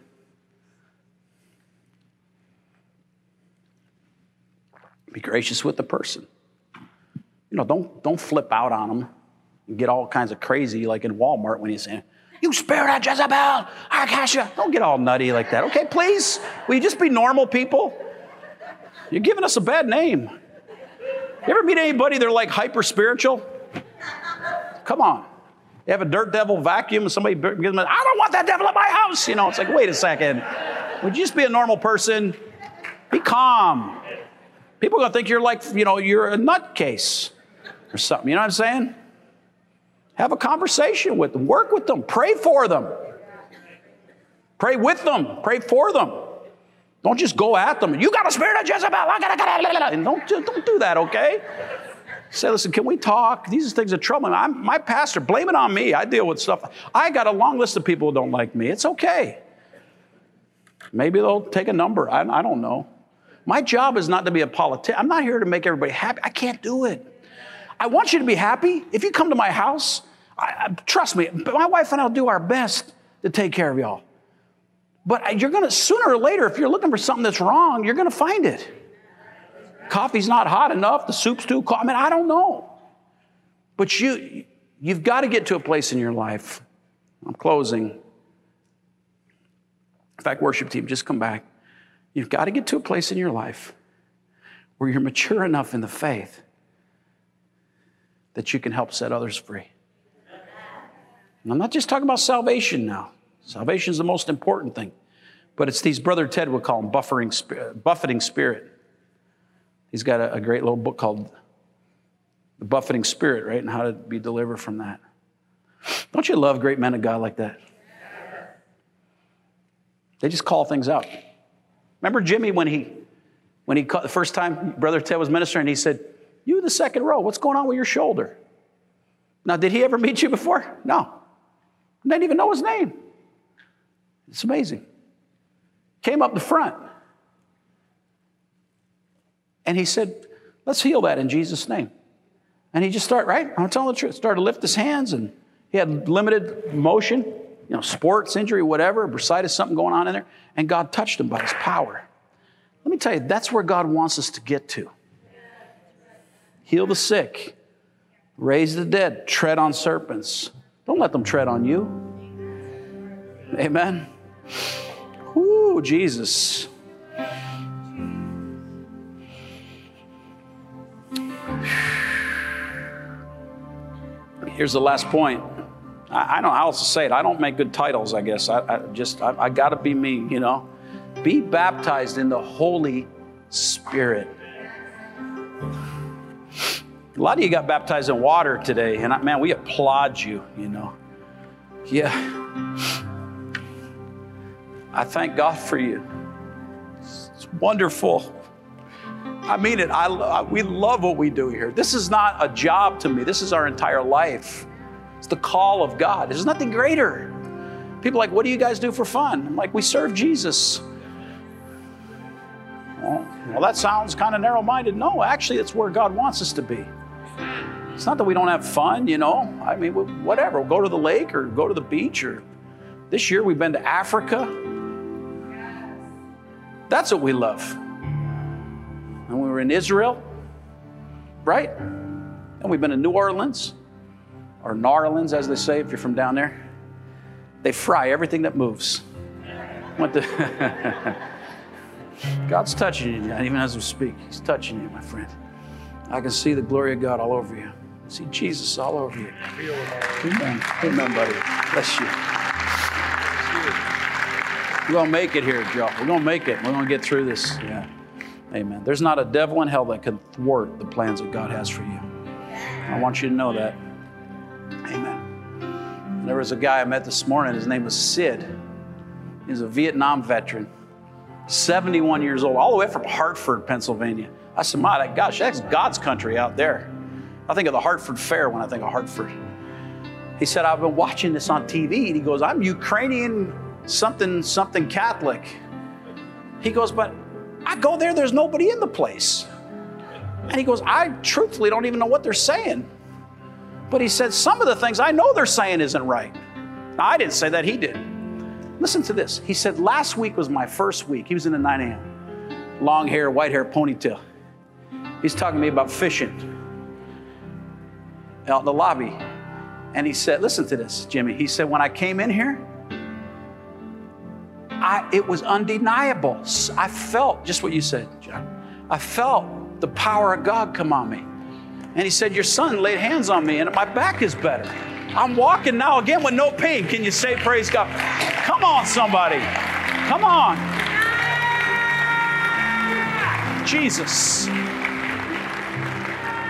Speaker 1: Be gracious with the person. You know, don't, don't flip out on them and get all kinds of crazy like in Walmart when you say, you spirit of Jezebel, Arkasha. Don't get all nutty like that. Okay, please? Will you just be normal people? You're giving us a bad name. You ever meet anybody they're like hyper spiritual? Come on. You have a dirt devil vacuum and somebody gives them, I don't want that devil in my house. You know, it's like, wait a second. Would you just be a normal person? Be calm. People are going to think you're like, you know, you're a nutcase or something. You know what I'm saying? Have a conversation with them, work with them, pray for them. Pray with them, pray for them. Don't just go at them. You got a spirit of Jezebel. And don't, don't do that, okay? Say, listen, can we talk? These things are troubling. I'm my pastor. Blame it on me. I deal with stuff. I got a long list of people who don't like me. It's okay. Maybe they'll take a number. I, I don't know. My job is not to be a politician. I'm not here to make everybody happy. I can't do it. I want you to be happy. If you come to my house, I, I, trust me, my wife and I'll do our best to take care of y'all. But you're going to, sooner or later, if you're looking for something that's wrong, you're going to find it. Coffee's not hot enough, the soup's too cold. I mean, I don't know. But you, you've got to get to a place in your life. I'm closing. In fact, worship team, just come back. You've got to get to a place in your life where you're mature enough in the faith that you can help set others free. And I'm not just talking about salvation now. Salvation is the most important thing. But it's these, Brother Ted would call them buffering, buffeting spirit. He's got a, a great little book called The Buffeting Spirit, right? And how to be delivered from that. Don't you love great men of God like that? They just call things out. Remember Jimmy when he, when he caught the first time Brother Ted was ministering, he said, You the second row, what's going on with your shoulder? Now, did he ever meet you before? No. Didn't even know his name. It's amazing. Came up the front. And he said, Let's heal that in Jesus' name. And he just started, right? I'm telling the truth, started to lift his hands and He had limited motion, you know, sports injury, whatever, bursitis, something going on in there, and God touched him by his power. Let me tell you, that's where God wants us to get to. Heal the sick, raise the dead, tread on serpents. Don't let them tread on you. Amen. Ooh, Jesus. Here's the last point. I, I don't know how else to say it. I don't make good titles, I guess. I, I just, I, I got to be me, you know. Be baptized in the Holy Spirit. A lot of you got baptized in water today, and I, man, we applaud you, you know. Yeah. I thank God for you. It's wonderful. I mean it. I, I, we love what we do here. This is not a job to me. This is our entire life. It's the call of God. There's nothing greater. People like, what do you guys do for fun? I'm like, we serve Jesus. Well, well that sounds kind of narrow-minded. No, actually, it's where God wants us to be. It's not that we don't have fun, you know. I mean, whatever. We'll go to the lake or go to the beach or this year we've been to Africa. That's what we love and we were in Israel, right? And we've been in New Orleans, or Narlands, as they say if you're from down there. They fry everything that moves. Went to God's touching you, even as we speak. He's touching you, my friend. I can see the glory of God all over you. See Jesus all over you. Amen. Amen, buddy. Bless you. We're going to make it here, Joe. We're going to make it. We're going to get through this. Yeah. Amen. There's not a devil in hell that can thwart the plans that God has for you. I want you to know that. Amen. There was a guy I met this morning. His name was Sid. He's a Vietnam veteran, 71 years old, all the way from Harford, Pennsylvania. I said, My gosh, that's God's country out there. I think of the Harford Fair when I think of Harford. He said, I've been watching this on TV. And he goes, I'm Ukrainian something, something Catholic. He goes, but I go there, there's nobody in the place. And he goes, I truthfully don't even know what they're saying. But he said, Some of the things I know they're saying isn't right. Now, I didn't say that, he did. Listen to this. He said, Last week was my first week. He was in the 9 a.m. Long hair, white hair, ponytail. He's talking to me about fishing out in the lobby. And he said, Listen to this, Jimmy. He said, When I came in here, I, it was undeniable. I felt just what you said, John. I felt the power of God come on me. And he said, Your son laid hands on me, and my back is better. I'm walking now again with no pain. Can you say praise God? Come on, somebody. Come on. Jesus.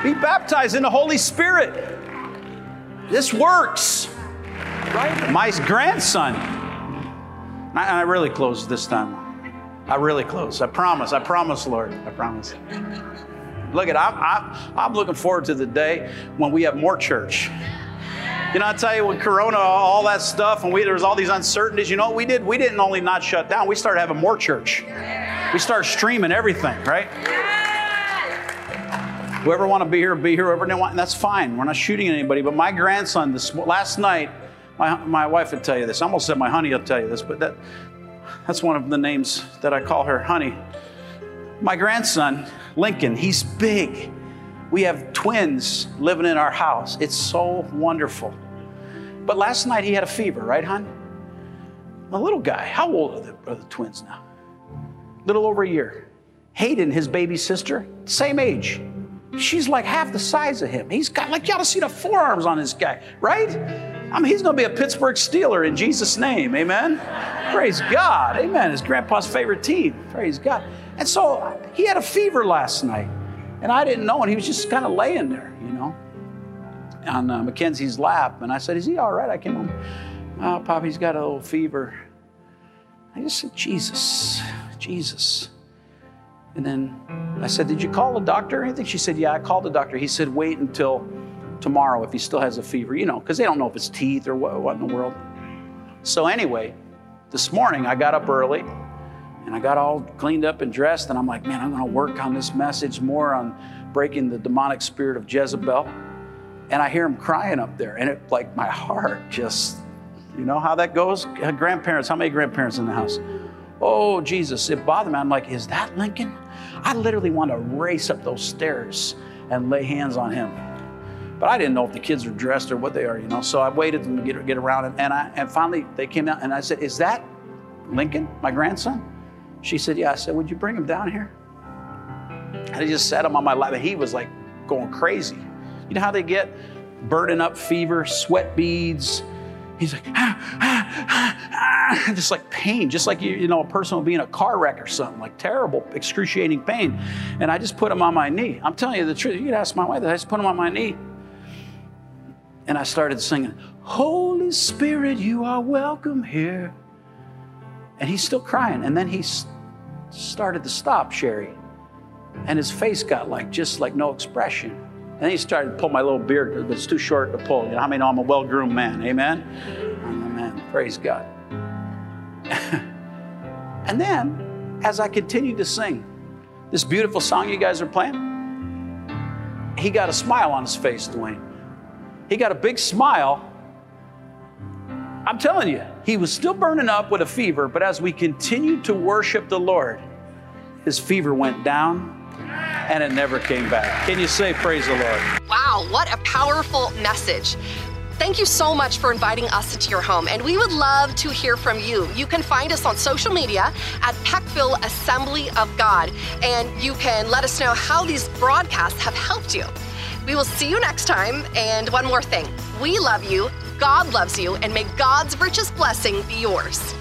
Speaker 1: Be baptized in the Holy Spirit. This works. Right? My grandson I, I really close this time. I really close. I promise. I promise, Lord. I promise. Look at I'm, I'm, I'm looking forward to the day when we have more church. You know, I tell you, with Corona, all that stuff, and we there was all these uncertainties. You know what we did? We didn't only not shut down. We started having more church. We started streaming everything, right? Whoever want to be here, be here. Whoever don't want, that's fine. We're not shooting anybody. But my grandson, this last night, my, my wife would tell you this. I almost said my honey will tell you this, but that, that's one of the names that I call her, honey. My grandson, Lincoln, he's big. We have twins living in our house. It's so wonderful. But last night he had a fever, right, hon? A little guy. How old are the, are the twins now? Little over a year. Hayden, his baby sister, same age. She's like half the size of him. He's got like you ought to see the forearms on this guy, right? I mean, he's going to be a Pittsburgh Steeler in Jesus' name. Amen. Praise God. Amen. His grandpa's favorite team. Praise God. And so he had a fever last night, and I didn't know, and he was just kind of laying there, you know, on uh, Mackenzie's lap. And I said, Is he all right? I came home. Oh, Poppy's got a little fever. I just said, Jesus, Jesus. And then I said, Did you call the doctor or anything? She said, Yeah, I called the doctor. He said, Wait until tomorrow if he still has a fever, you know, because they don't know if it's teeth or what, what in the world. So, anyway, this morning I got up early and I got all cleaned up and dressed, and I'm like, man, I'm going to work on this message more on breaking the demonic spirit of Jezebel. And I hear him crying up there, and it like my heart just, you know how that goes? Grandparents, how many grandparents in the house? Oh, Jesus, it bothered me. I'm like, is that Lincoln? I literally want to race up those stairs and lay hands on him. But I didn't know if the kids were dressed or what they are, you know. So I waited them to get, get around, and, and, I, and finally they came out, and I said, Is that Lincoln, my grandson? She said, Yeah. I said, Would you bring him down here? And I just sat him on my lap, and he was like going crazy. You know how they get burning up fever, sweat beads. He's like, ah, ah, ah, ah, just like pain, just like you, you know, a person will be in a car wreck or something, like terrible, excruciating pain. And I just put him on my knee. I'm telling you the truth. You could ask my wife. I just put him on my knee. And I started singing, Holy Spirit, you are welcome here. And he's still crying. And then he started to stop, Sherry. And his face got like, just like no expression. And he started to pull my little beard, but it's too short to pull. You know how many know I'm a well groomed man? Amen? Amen. Praise God. and then, as I continued to sing this beautiful song you guys are playing, he got a smile on his face, Dwayne. He got a big smile. I'm telling you, he was still burning up with a fever, but as we continued to worship the Lord, his fever went down and it never came back. Can you say, Praise the Lord?
Speaker 2: Wow, what a powerful message. Thank you so much for inviting us into your home, and we would love to hear from you. You can find us on social media at Peckville Assembly of God, and you can let us know how these broadcasts have helped you. We will see you next time. And one more thing we love you, God loves you, and may God's richest blessing be yours.